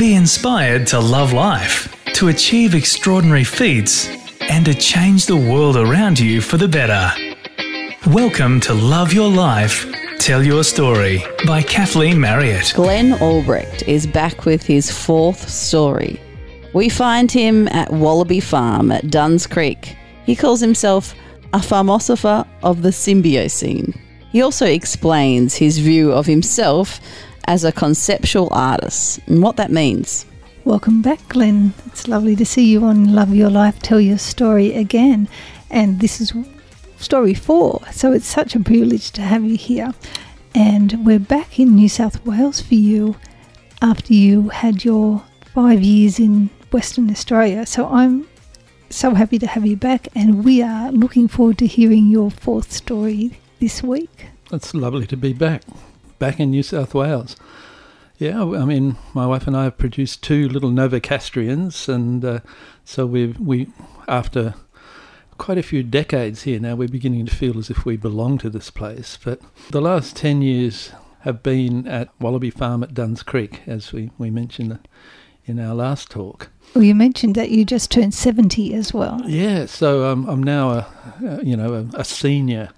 Be inspired to love life, to achieve extraordinary feats, and to change the world around you for the better. Welcome to Love Your Life, Tell Your Story by Kathleen Marriott. Glenn Albrecht is back with his fourth story. We find him at Wallaby Farm at Duns Creek. He calls himself a farmosopher of the Symbiocene. He also explains his view of himself as a conceptual artist and what that means. Welcome back, Glenn. It's lovely to see you on Love Your Life, Tell Your Story again. And this is story four, so it's such a privilege to have you here. And we're back in New South Wales for you after you had your five years in Western Australia. So I'm so happy to have you back, and we are looking forward to hearing your fourth story this week. It's lovely to be back, back in New South Wales. Yeah, I mean, my wife and I have produced two little Novocastrians, and uh, so we we after quite a few decades here now, we're beginning to feel as if we belong to this place. But the last ten years have been at Wallaby Farm at Duns Creek, as we, we mentioned in our last talk. Well, you mentioned that you just turned 70 as well. Yeah, so um, I'm now a, a you know a, a senior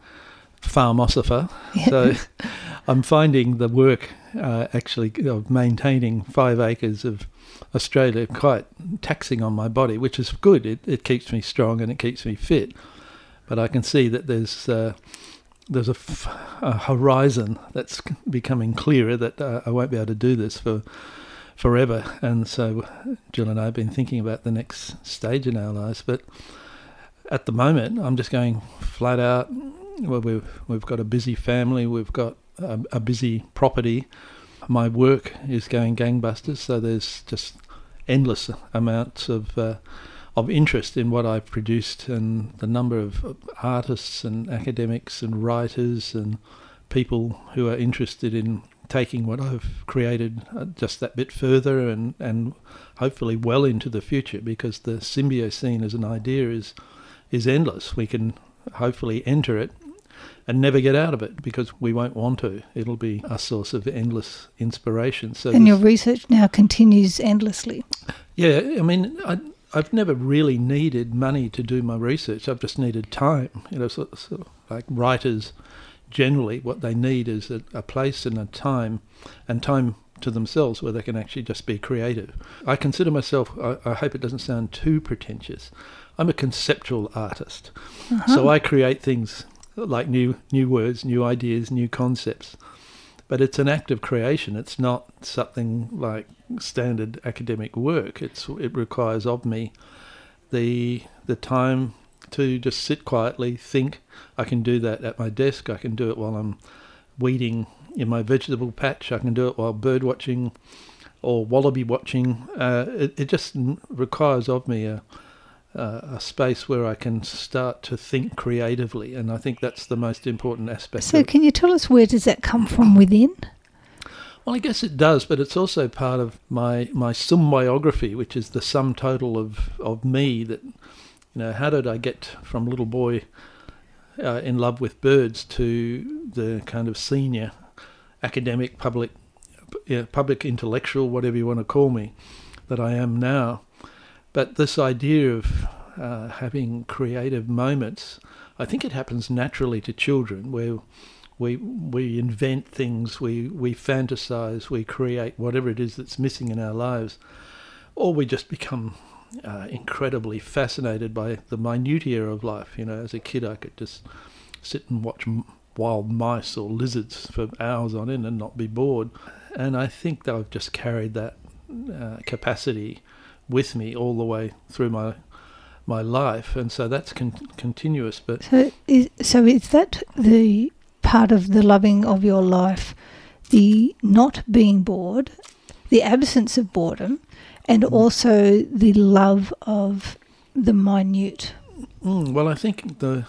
farmosopher. Yeah. So I'm finding the work uh, actually of maintaining five acres of Australia quite taxing on my body, which is good. It, it keeps me strong and it keeps me fit. But I can see that there's uh, there's a, f- a horizon that's becoming clearer that uh, I won't be able to do this for forever. And so Jill and I have been thinking about the next stage in our lives. But at the moment, I'm just going flat out. Well, we've we've got a busy family. We've got a, a busy property. My work is going gangbusters. So there's just endless amounts of uh, of interest in what I've produced and the number of artists and academics and writers and people who are interested in taking what I've created uh, just that bit further and, and hopefully well into the future because the symbiocene as an idea is is endless. We can hopefully enter it and never get out of it because we won't want to. It'll be a source of endless inspiration. So and your research now continues endlessly. Yeah, I mean, I, I've never really needed money to do my research. I've just needed time. You know, sort of, sort of like writers generally, what they need is a, a place and a time, and time to themselves where they can actually just be creative. I consider myself, I, I hope it doesn't sound too pretentious, I'm a conceptual artist. Uh-huh. So I create things like new new words, new ideas, new concepts. But it's an act of creation. It's not something like standard academic work. It's it requires of me the the time to just sit quietly, think. I can do that at my desk. I can do it while I'm weeding in my vegetable patch. I can do it while bird watching or wallaby watching. Uh, it, it just requires of me a, uh, a space where I can start to think creatively, and I think that's the most important aspect. So, can you tell us where does that come from within? Well, I guess it does, but it's also part of my my symbiography, which is the sum total of of me. That you know, how did I get from little boy uh, in love with birds to the kind of senior academic public yeah, public intellectual, whatever you want to call me, that I am now. But this idea of uh, having creative moments, I think it happens naturally to children where we we invent things, we, we fantasize, we create whatever it is that's missing in our lives, or we just become uh, incredibly fascinated by the minutiae of life. You know, as a kid, I could just sit and watch wild mice or lizards for hours on end and not be bored. And I think that I've just carried that uh, capacity with me all the way through my my life, and so that's con- continuous. But so is so is that the part of the loving of your life, the not being bored, the absence of boredom, and mm. also the love of the minute. Mm, well, I think the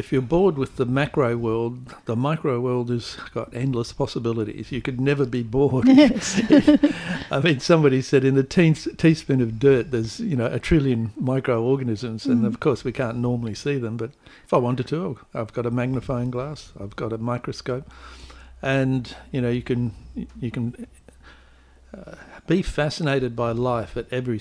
if you're bored with the macro world, the micro world has got endless possibilities. You could never be bored. Yes. I mean, somebody said in the teaspoon of dirt, there's you know a trillion microorganisms, mm. and of course we can't normally see them. But if I wanted to, I've got a magnifying glass, I've got a microscope, and you know you can you can uh, be fascinated by life at every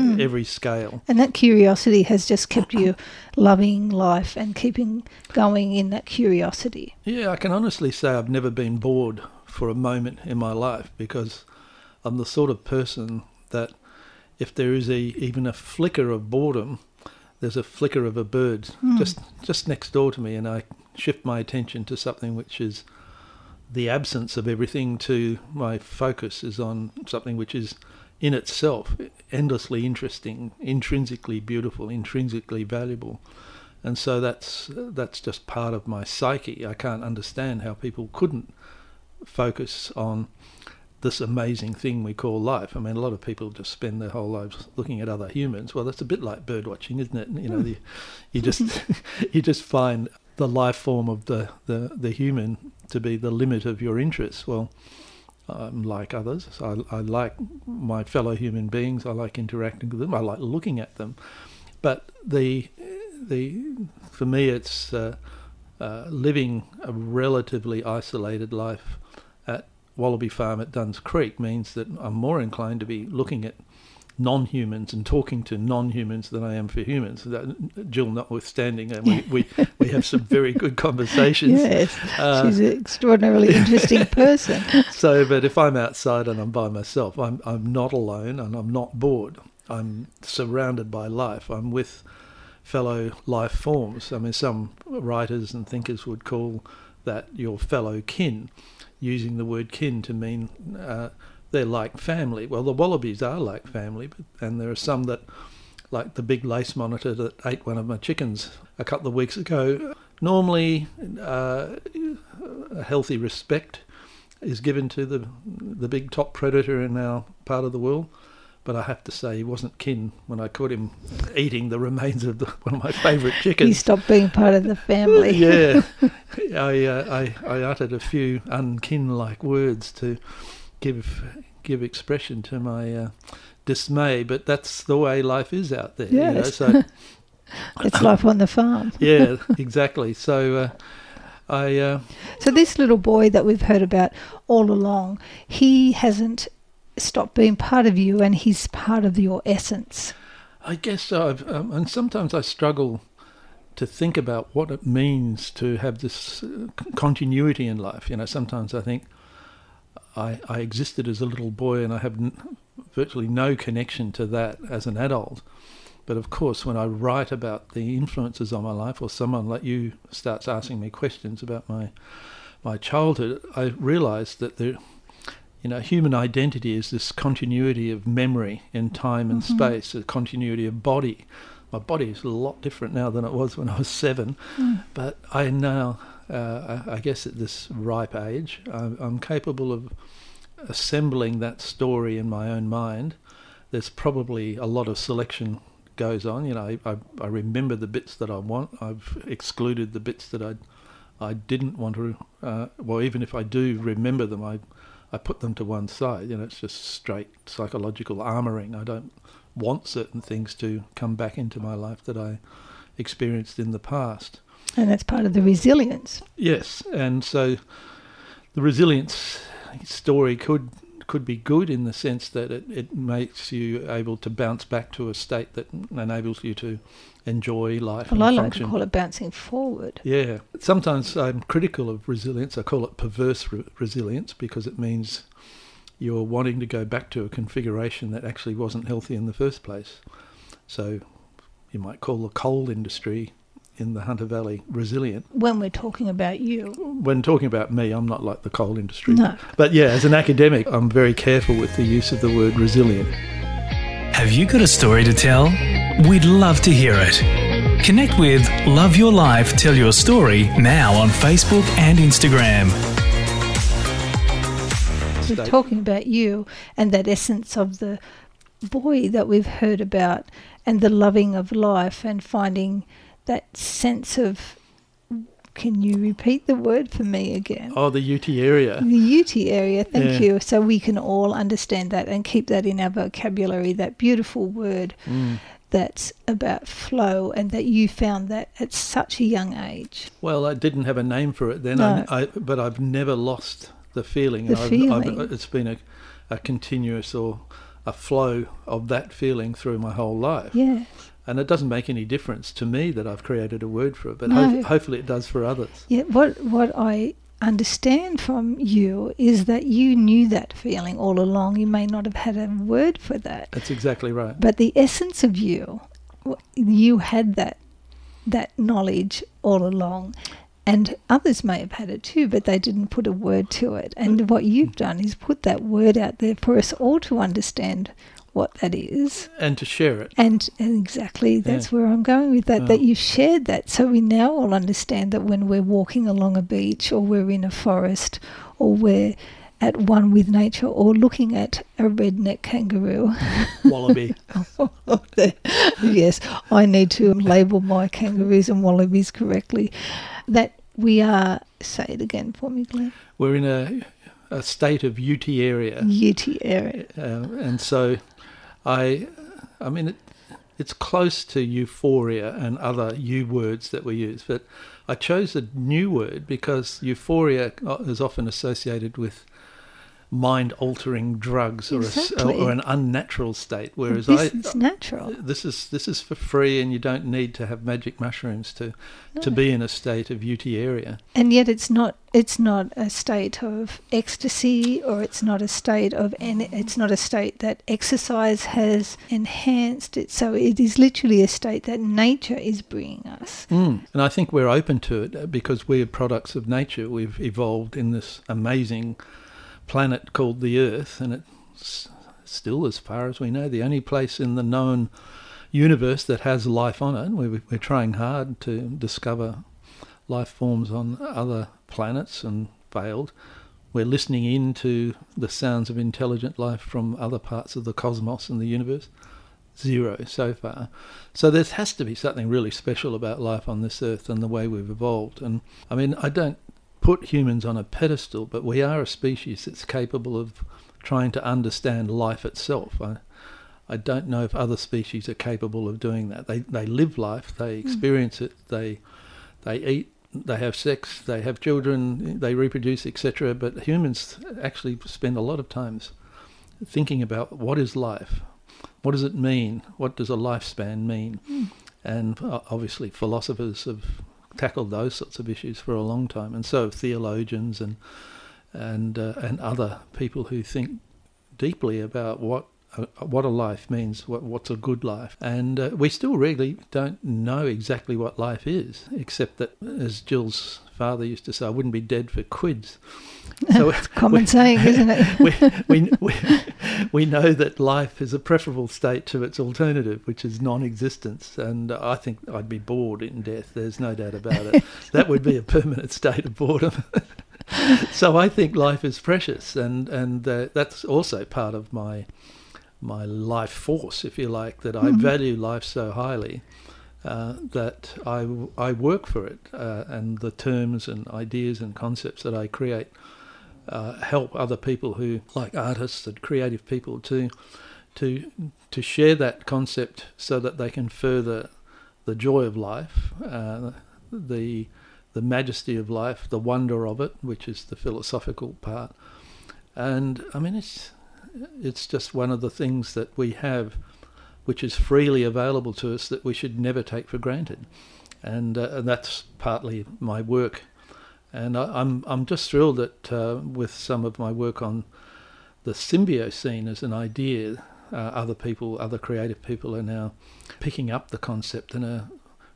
Hmm. every scale. And that curiosity has just kept you loving life and keeping going in that curiosity. Yeah, I can honestly say I've never been bored for a moment in my life because I'm the sort of person that if there is a even a flicker of boredom, there's a flicker of a bird hmm. just just next door to me, and I shift my attention to something which is the absence of everything to my focus is on something which is in itself endlessly interesting, intrinsically beautiful, intrinsically valuable. And so that's that's just part of my psyche. I can't understand how people couldn't focus on this amazing thing we call life. I mean, a lot of people just spend their whole lives looking at other humans. Well, that's a bit like bird watching, isn't it? You know, hmm. the, you just you just find the life form of the, the, the human to be the limit of your interests. Well, I'm like others. So I, I like my fellow human beings. I like interacting with them. I like looking at them. But the the for me, it's uh, uh, living a relatively isolated life at Wallaby Farm at Duns Creek means that I'm more inclined to be looking at non-humans and talking to non-humans than I am for humans. That, Jill notwithstanding, and we, we, we have some very good conversations. Yes, Uh, she's an extraordinarily interesting person. So, but if I'm outside and I'm by myself, I'm I'm not alone and I'm not bored. I'm surrounded by life. I'm with fellow life forms. I mean, some writers and thinkers would call that your fellow kin, using the word kin to mean uh, they're like family. Well, the wallabies are like family, but, and there are some that, like the big lace monitor that ate one of my chickens a couple of weeks ago. Normally, uh, a healthy respect is given to the the big top predator in our part of the world. But I have to say, he wasn't kin when I caught him eating the remains of the, one of my favourite chickens. He stopped being part of the family. yeah, I, uh, I I uttered a few unkin-like words to give give expression to my uh, dismay. But that's the way life is out there. You know? So It's life on the farm. yeah, exactly. So uh, I. Uh, So this little boy that we've heard about all along, he hasn't stopped being part of you, and he's part of your essence. I guess so. I've, um, and sometimes I struggle to think about what it means to have this uh, continuity in life. You know, sometimes I think I, I existed as a little boy and I have n- virtually no connection to that as an adult. But of course, when I write about the influences on my life, or someone like you starts asking me questions about my my childhood, I realise that the you know human identity is this continuity of memory in time and mm-hmm. space, a continuity of body. My body is a lot different now than it was when I was seven, mm. but I now, uh, I I guess, at this ripe age, I'm, I'm capable of assembling that story in my own mind. There's probably a lot of selection goes on. You know, I, I, I remember the bits that I want. I've excluded the bits that I I didn't want to. Uh, well, even if I do remember them, I I put them to one side. You know, it's just straight psychological armoring. I don't want certain things to come back into my life that I experienced in the past. And that's part of the resilience. Yes, and so the resilience story could could be good in the sense that it, it makes you able to bounce back to a state that enables you to enjoy life Well, I like function. to call it bouncing forward. Yeah. Sometimes I'm critical of resilience. I call it perverse re- resilience because it means you're wanting to go back to a configuration that actually wasn't healthy in the first place. So you might call the coal industry in the Hunter Valley resilient. When we're talking about you, When talking about me, I'm not like the coal industry. No. But yeah, as an academic, I'm very careful with the use of the word resilient. Have you got a story to tell? We'd love to hear it. Connect with Love Your Life, Tell Your Story now on Facebook and Instagram. we're talking about you and that essence of the boy that we've heard about and the loving of life and finding that sense of. Can you repeat the word for me again? Oh, the eutierria. The UT area, thank Yeah. you. So we can all understand that and keep that in our vocabulary, that beautiful word Mm. that's about flow, and that you found that at such a young age. Well, I didn't have a name for it then, No. I, I, but I've never lost the feeling. The I've, feeling. I've, it's been a, a continuous or a flow of that feeling through my whole life. Yeah. And it doesn't make any difference to me that I've created a word for it, but No. ho- hopefully it does for others. Yeah, what what I understand from you is that you knew that feeling all along. You may not have had a word for that, That's exactly right. but the essence of you, you had that that knowledge all along. And others may have had it too, but they didn't put a word to it. And mm. what you've done is put that word out there for us all to understand what that is. And to share it. And, and exactly that's where I'm going with that, that you've shared that. So we now all understand that when we're walking along a beach or we're in a forest or we're at one with nature or looking at a redneck kangaroo. Wallaby. yes, I need to label my kangaroos and wallabies correctly. That we are, say it again for me, Glenn, We're in a, a state of eutierria. Yeti area. Uh, and so I, I mean, it, it's close to euphoria and other U words that we use, but I chose a new word because euphoria uh, is often associated with mind-altering drugs or, a or an unnatural state, whereas this I. is natural. This is this is for free, and you don't need to have magic mushrooms to to be in a state of eutierria. and yet it's not it's not a state of ecstasy or it's not a state of and it's not a state that exercise has enhanced it so it is literally a state that nature is bringing us Mm. And I think we're open to it uh, because we're products of nature. We've evolved in this amazing planet called the Earth, and it's still, as far as we know, the only place in the known universe that has life on it. We're, we're trying hard to discover life forms on other planets and failed. We're listening in to the sounds of intelligent life from other parts of the cosmos and the universe. Zero so far. So there has to be something really special about life on this earth and the way we've evolved. And I mean, I don't put humans on a pedestal, but we are a species that's capable of trying to understand life itself. I, I don't know if other species are capable of doing that. They they live life, they experience it, they they eat, they have sex, they have children, they reproduce, etc. But humans actually spend a lot of times thinking about what is life, what does it mean, what does a lifespan mean, and uh, obviously philosophers have tackled those sorts of issues for a long time, and so have theologians and and uh, and other people who think deeply about what uh, what a life means, what what's a good life, and uh, we still really don't know exactly what life is, except that, as Jill's father used to say, "I wouldn't be dead for quids." So it's common we- saying isn't it? we, we, we, we know that life is a preferable state to its alternative, which is non existence. And I think I'd be bored in death, there's no doubt about it. that would be a permanent state of boredom. so I think life is precious, and, and uh, that's also part of my, my life force, if you like, that I value life so highly. Uh, that I, I work for it, uh, and the terms and ideas and concepts that I create uh, help other people who, like artists and creative people, to to to share that concept so that they can further the joy of life, uh, the the majesty of life, the wonder of it, which is the philosophical part. And I mean, it's it's just one of the things that we have, which is freely available to us that we should never take for granted. And, uh, and that's partly my work and I, I'm I'm just thrilled that uh, with some of my work on the symbiocene as an idea, uh, other people, other creative people are now picking up the concept and are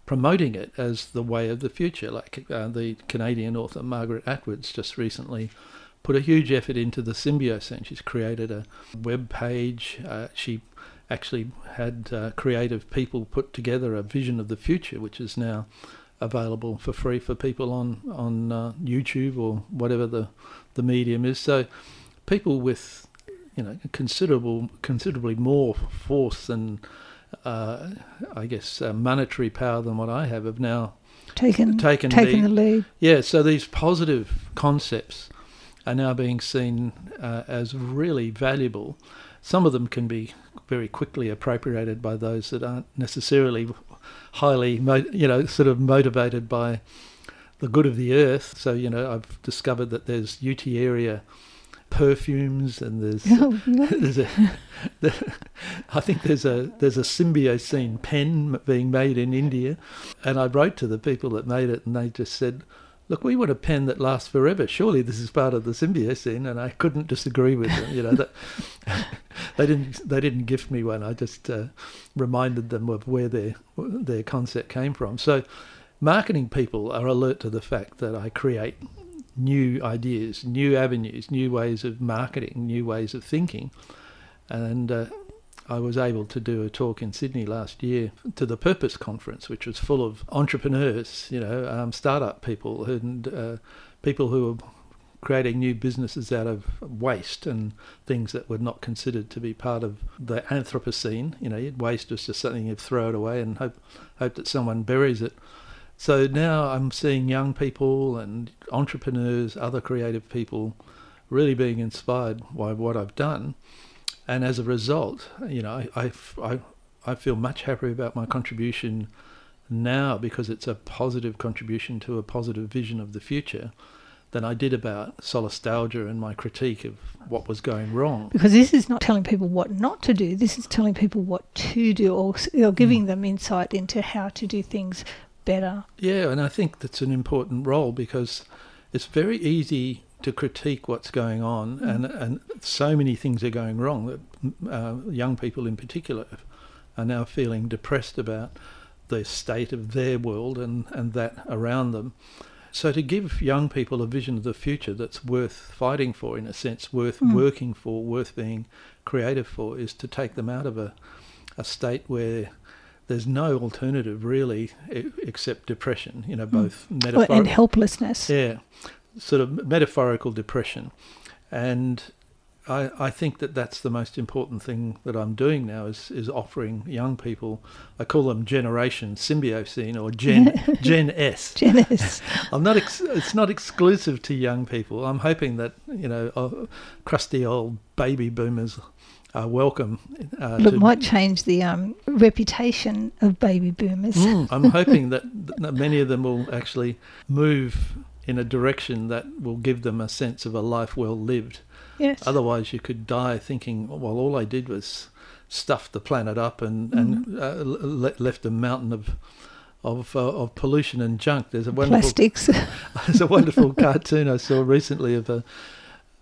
promoting it as the way of the future. Like uh, the Canadian author Margaret Atwood's just recently put a huge effort into the symbiocene. She's created a web page. Uh, she actually had uh, creative people put together a vision of the future, which is now available for free for people on on uh, YouTube or whatever the the medium is. So people with you know considerable considerably more force than uh, I guess uh, monetary power than what I have have now taken taken taken the- the lead yeah. So these positive concepts are now being seen uh, as really valuable. Some of them can be very quickly appropriated by those that aren't necessarily highly, you know, sort of motivated by the good of the earth. So, you know, I've discovered that there's eutierria perfumes and there's Oh, there's a the, I think there's a there's a symbiocene pen being made in India, and I wrote to the people that made it, and they just said. Look, we want a pen that lasts forever. Surely this is part of the symbiocene, and I couldn't disagree with them. You know that they didn't they didn't gift me one. I just uh, reminded them of where their their concept came from. So, marketing people are alert to the fact that I create new ideas, new avenues, new ways of marketing, new ways of thinking. And uh, I was able to do a talk in Sydney last year to the Purpose Conference, which was full of entrepreneurs, you know, um, startup people and uh, people who were creating new businesses out of waste and things that were not considered to be part of the Anthropocene. You know, waste was just something you'd throw it away and hope hope that someone buries it. So now I'm seeing young people and entrepreneurs, other creative people, really being inspired by what I've done, and as a result, you know, I I, I, feel much happier about my contribution now because it's a positive contribution to a positive vision of the future than I did about solastalgia and my critique of what was going wrong. Because this is not telling people what not to do, this is telling people what to do or, or giving hmm. them insight into how to do things better. Yeah, and I think that's an important role because it's very easy to critique what's going on, and, and so many things are going wrong that uh, young people in particular are now feeling depressed about the state of their world and, and that around them. So to give young people a vision of the future that's worth fighting for, in a sense, worth Mm. working for, worth being creative for, is to take them out of a, a state where there's no alternative really except depression. You know, both Or- metaphor- and helplessness. yeah, sort of metaphorical depression, and I, I think that that's the most important thing that I'm doing now is is offering young people. I call them Generation Symbiocene or Gen Gen S. Janice. I'm not. Ex- it's not exclusive to young people. I'm hoping that you know, uh, crusty old baby boomers are welcome. Uh, But to, might change the um, reputation of baby boomers. Mm, I'm hoping that, that many of them will actually move in a direction that will give them a sense of a life well lived. Yes. Otherwise, you could die thinking, well, all I did was stuff the planet up and, and uh, le- left a mountain of of, uh, of pollution and junk. There's a wonderful Plastics. there's a wonderful cartoon I saw recently of a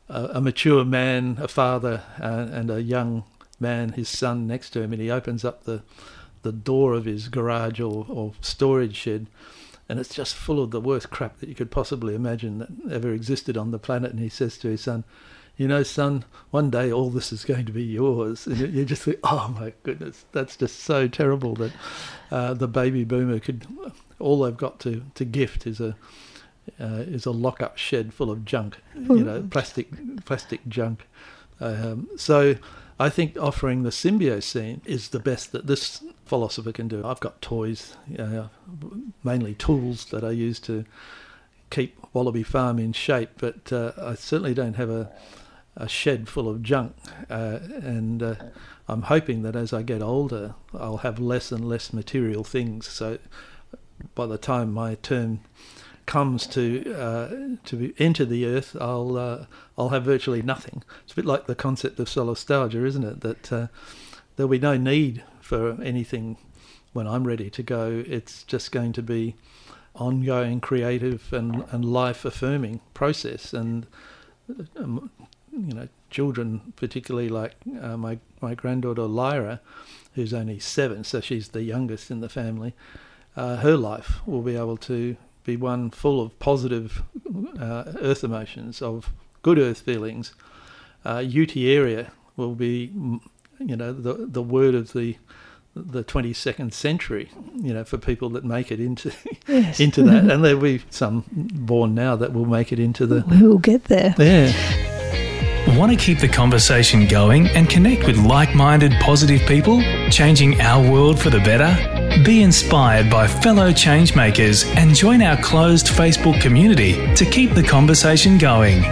a, a mature man, a father, uh, and a young man, his son, next to him, and he opens up the the door of his garage or, or storage shed, and it's just full of the worst crap that you could possibly imagine that ever existed on the planet. And he says to his son, "You know, son, one day all this is going to be yours." And you, just think, "Oh my goodness, that's just so terrible that uh, the baby boomer could." All they've got to, to gift is a uh, is a lock-up shed full of junk, you know, plastic plastic junk. Um, so I think offering the symbiocene is the best that this philosopher can do. I've got toys, uh, mainly tools that I use to keep Wallaby Farm in shape, but uh, I certainly don't have a, a shed full of junk. Uh, and uh, I'm hoping that as I get older, I'll have less and less material things. So by the time my turn comes to uh, to enter the earth, I'll uh, I'll have virtually nothing. It's a bit like the concept of solastalgia, isn't it? That uh, there'll be no need for anything when I'm ready to go. It's just going to be ongoing, creative, and, and life affirming process. And um, you know, children, particularly like uh, my my granddaughter Lyra, who's only seven, so she's the youngest in the family. Uh, her life will be able to be one full of positive uh, earth emotions, of good earth feelings. Uh, Area will be, you know, the the word of the the 22nd century, you know, for people that make it into Yes. into that, and there'll be some born now that will make it into the We will get there. yeah. Want to keep the conversation going and connect with like minded positive people, changing our world for the better? Be inspired by fellow changemakers and join our closed Facebook community to keep the conversation going.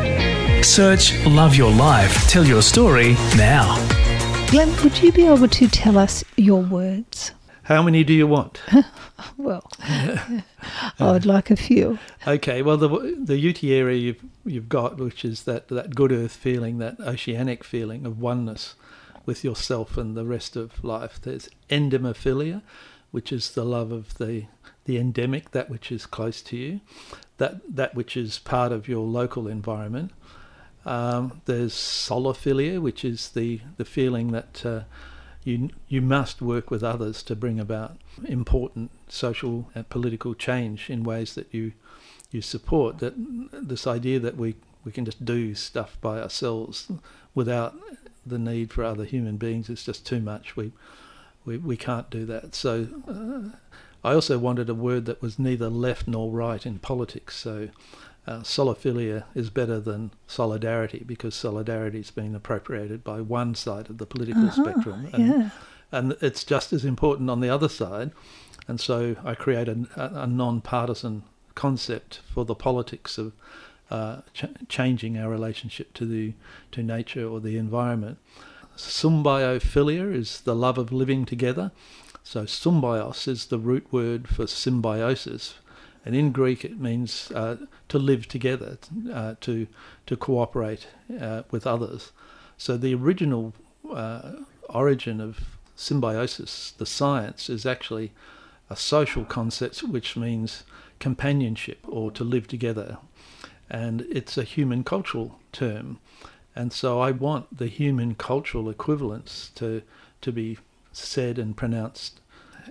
Search Love Your Life, Tell Your Story now. Glenn, would you be able to tell us your words? How many do you want? Well, I would like a few. Okay, well, the the eutierria you've you've got, which is that that good earth feeling, that oceanic feeling of oneness with yourself and the rest of life. There's endemophilia, which is the love of the the endemic, that which is close to you, that that which is part of your local environment. Um, there's soliphilia, which is the the feeling that uh, you you must work with others to bring about important social and political change in ways that you you support. That this idea that we we can just do stuff by ourselves without the need for other human beings is just too much. We we we can't do that. So. Uh, I also wanted a word that was neither left nor right in politics. So uh, soliphilia is better than solidarity because solidarity has been appropriated by one side of the political Uh-huh, spectrum. And, yeah. and it's just as important on the other side. And so I created a, a non-partisan concept for the politics of uh, ch- changing our relationship to the to nature or the environment. Symbiophilia is the love of living together. So symbios is the root word for symbiosis, and in Greek it means uh, to live together, uh, to to cooperate uh, with others. So the original uh, origin of symbiosis, the science, is actually a social concept which means companionship or to live together, and it's a human cultural term. And so I want the human cultural equivalents to to be said and pronounced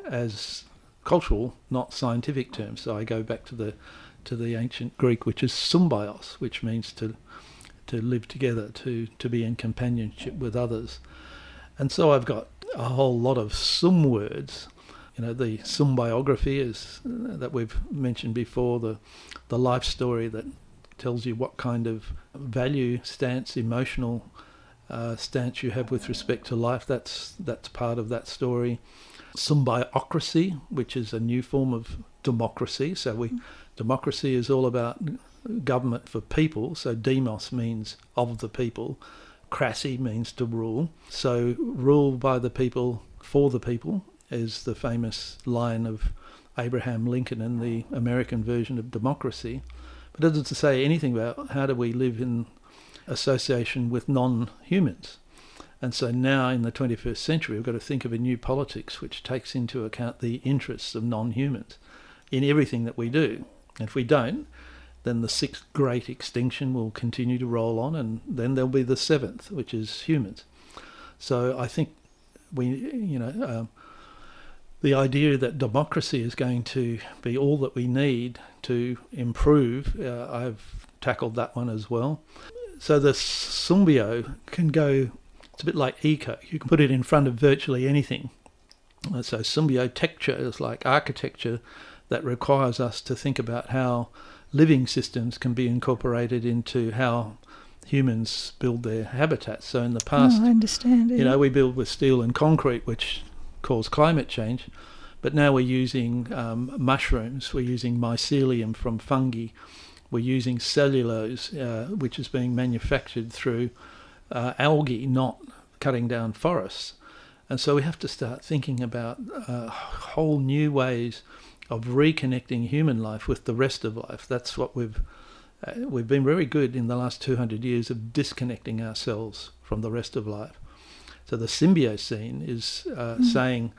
as cultural, not scientific terms. So I go back to the to the ancient Greek, which is symbios, which means to to live together, to to be in companionship with others. And so I've got a whole lot of sum words. You know, the symbiography is uh, that we've mentioned before, the the life story that tells you what kind of value stance, emotional uh, stance you have with respect to life. That's that's part of that story. Symbiocracy, which is a new form of democracy. So we democracy is all about government for people. So demos means of the people. Crassy means to rule. So rule by the people for the people is the famous line of Abraham Lincoln in the American version of democracy. But it doesn't say anything about how do we live in association with non-humans. And so now in the 21st century, we've got to think of a new politics which takes into account the interests of non-humans in everything that we do. And if we don't, then the sixth great extinction will continue to roll on, and then there'll be the seventh, which is humans. So I think we, you know, um, the idea that democracy is going to be all that we need to improve, uh, I've tackled that one as well. So the symbio can go, it's a bit like eco, you can put it in front of virtually anything. Uh, So symbiotecture is like architecture that requires us to think about how living systems can be incorporated into how humans build their habitats. So in the past, oh, I understand. you know, we build with steel and concrete, which cause climate change. But now we're using um, mushrooms, we're using mycelium from fungi, we're using cellulose, uh, which is being manufactured through uh, algae, not cutting down forests. And so we have to start thinking about uh, whole new ways of reconnecting human life with the rest of life. That's what we've uh, we've been very good in the last 200 years of disconnecting ourselves from the rest of life. So the symbiocene is uh, Mm. saying,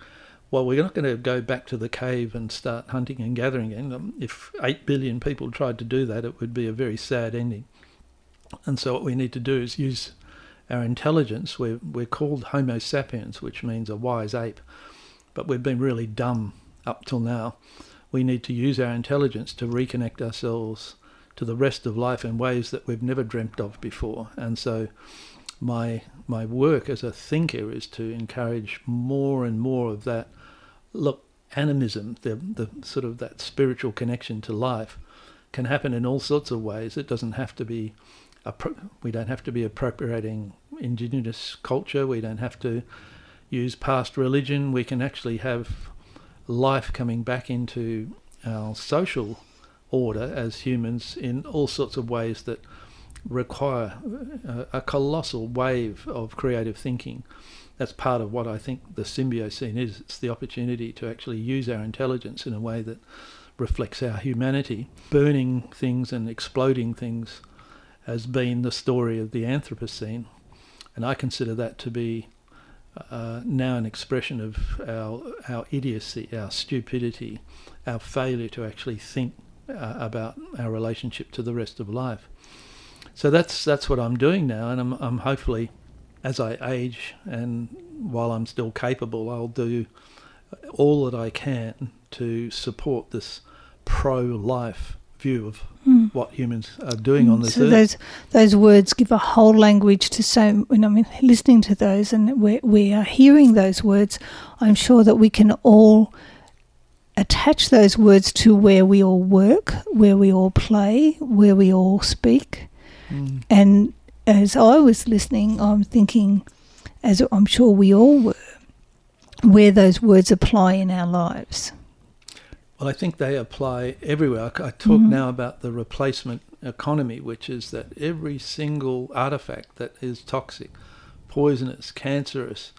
well, we're not going to go back to the cave and start hunting and gathering again. Um, if 8 billion people tried to do that, it would be a very sad ending. And so what we need to do is use our intelligence. We're, we're called Homo sapiens, which means a wise ape, but we've been really dumb up till now. We need to use our intelligence to reconnect ourselves to the rest of life in ways that we've never dreamt of before. And so my my work as a thinker is to encourage more and more of that look animism the the sort of that spiritual connection to life can happen in all sorts of ways. It doesn't have to be we don't have to be appropriating indigenous culture. We don't have to use past religion. We can actually have life coming back into our social order as humans in all sorts of ways that require a, a colossal wave of creative thinking. That's part of what I think the Symbiocene is. It's the opportunity to actually use our intelligence in a way that reflects our humanity. Burning things and exploding things has been the story of the Anthropocene, and I consider that to be uh, now an expression of our our idiocy, our stupidity, our failure to actually think uh, about our relationship to the rest of life. So that's that's what I'm doing now, and I'm, I'm hopefully, as I age and while I'm still capable, I'll do all that I can to support this pro-life view of mm. what humans are doing mm. on this so earth. those those words give a whole language to so. When I mean, listening to those and we we are hearing those words, I'm sure that we can all attach those words to where we all work, where we all play, where we all speak. Mm. And as I was listening, I'm thinking, as I'm sure we all were, where those words apply in our lives. Well, I think they apply everywhere. I talk mm-hmm. now about the replacement economy, which is that every single artifact that is toxic, poisonous, cancerous,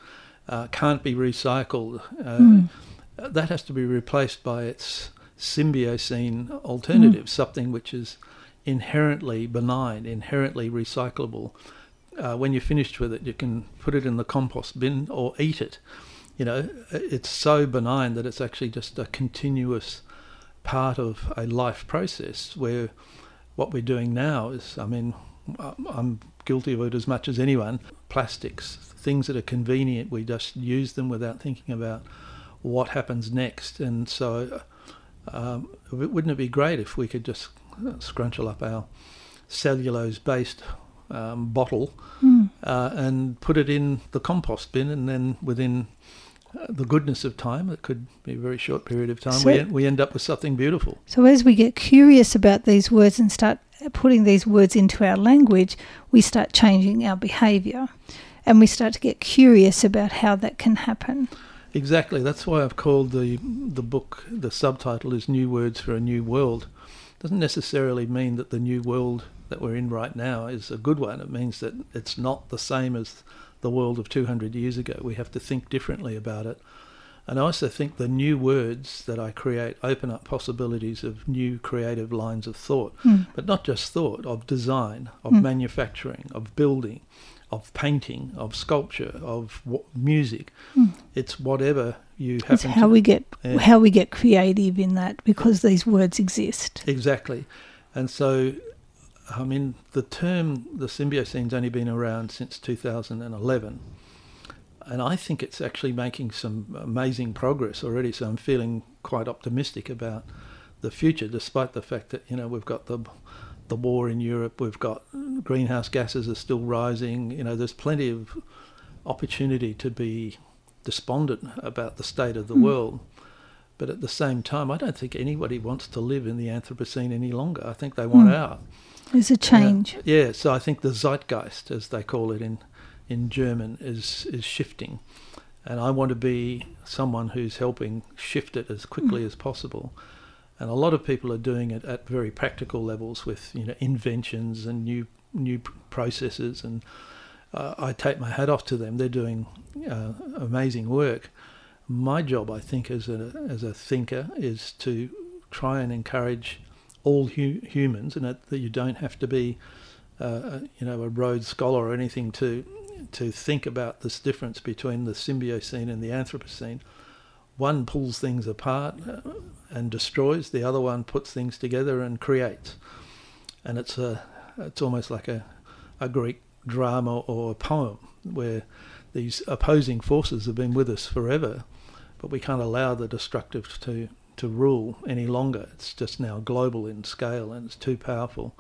uh, can't be recycled. Uh, mm that has to be replaced by its symbiocene alternative, mm. something which is inherently benign, inherently recyclable. Uh, when you're finished with it, you can put it in the compost bin or eat it. You know, it's so benign that it's actually just a continuous part of a life process where what we're doing now is, I mean, I'm guilty of it as much as anyone. Plastics, things that are convenient, we just use them without thinking about what happens next. And so, um, wouldn't it be great if we could just scrunchel up our cellulose-based um, bottle mm. uh, and put it in the compost bin, and then within uh, the goodness of time, it could be a very short period of time, so, we, we end up with something beautiful. So, as we get curious about these words and start putting these words into our language, we start changing our behaviour and we start to get curious about how that can happen. Exactly. That's why I've called the the book. The subtitle is "New Words for a New World." Doesn't necessarily mean that the new world that we're in right now is a good one. It means that it's not the same as the world of 200 years ago. We have to think differently about it. And I also think the new words that I create open up possibilities of new creative lines of thought, mm. but not just thought, of design, of mm. manufacturing, of building, of painting, of sculpture, of music. Mm. It's whatever you happen. It's how to, we get yeah. how we get creative in that because these words exist. Exactly, and so I mean the term the symbiocene's only been around since 2011. And I think it's actually making some amazing progress already. So I'm feeling quite optimistic about the future, despite the fact that you know we've got the the war in Europe. We've got greenhouse gases are still rising. You know, there's plenty of opportunity to be despondent about the state of the mm. world. But at the same time, I don't think anybody wants to live in the Anthropocene any longer. I think they want mm. out. There's a change. Uh, yeah, so I think the zeitgeist, as they call it in, in German, is is shifting, and I want to be someone who's helping shift it as quickly mm. as possible and a lot of people are doing it at very practical levels with you know inventions and new new processes. And uh, I take my hat off to them. They're doing uh, amazing work. My job I think as a as a thinker is to try and encourage all hu- humans and that you don't have to be uh, you know a Rhodes scholar or anything to to think about this difference between the Symbiocene and the Anthropocene one pulls things apart and destroys, the other one puts things together and creates. And it's a it's almost like a, a Greek drama or a poem where these opposing forces have been with us forever, but we can't allow the destructive to, to rule any longer. It's just now global in scale and it's too powerful.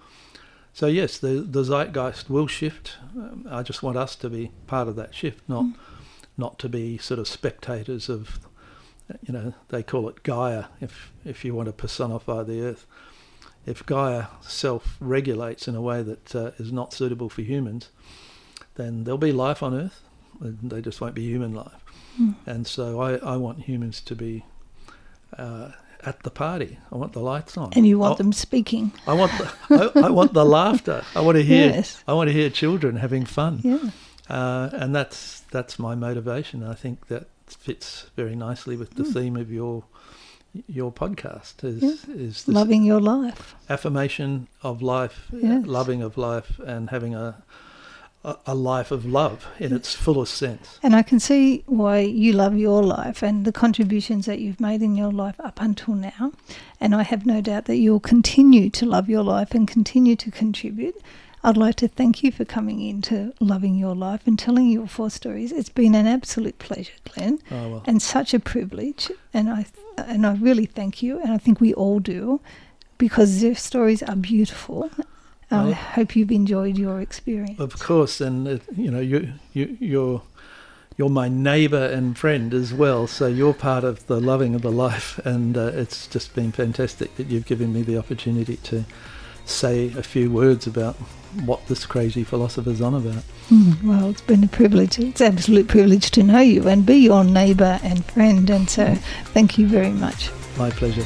So yes, the the zeitgeist will shift. Um, I just want us to be part of that shift, not mm. not to be sort of spectators of you know, they call it Gaia, if, if you want to personify the earth. If Gaia self regulates in a way that uh, is not suitable for humans, then there'll be life on earth, they just won't be human life. Mm. And so I, I want humans to be uh, at the party. I want the lights on. And you want I, them speaking. I want the, I, I, want the laughter. I want to hear. Yes. I want to hear children having fun. Yeah. Uh, and that's that's my motivation. I think that fits very nicely with the Mm. theme of your your podcast. Is Yeah. is this Loving your life. affirmation of life, Yes. loving of life, and having a, a a life of love in its fullest sense. And I can see why you love your life and the contributions that you've made in your life up until now. And I have no doubt that you'll continue to love your life and continue to contribute. I'd like to thank you for coming into Loving Your Life and telling your four stories. It's been an absolute pleasure, Glenn, Oh well, and such a privilege. And I and I really thank you, and I think we all do, because their stories are beautiful. I Well- hope you've enjoyed your experience. of course, and uh, you know you you you're. You're my neighbour and friend as well, so you're part of the loving of the life, and uh, it's just been fantastic that you've given me the opportunity to say a few words about what this crazy philosopher's on about. Mm, well, it's been a privilege. It's an absolute privilege to know you and be your neighbour and friend. And so, thank you very much. My pleasure.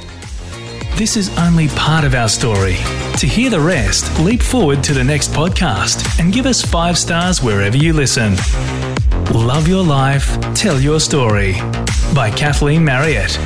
This is only part of our story. To hear the rest, leap forward to the next podcast and give us five stars wherever you listen. Love Your Life, Tell Your Story by Kathleen Marriott.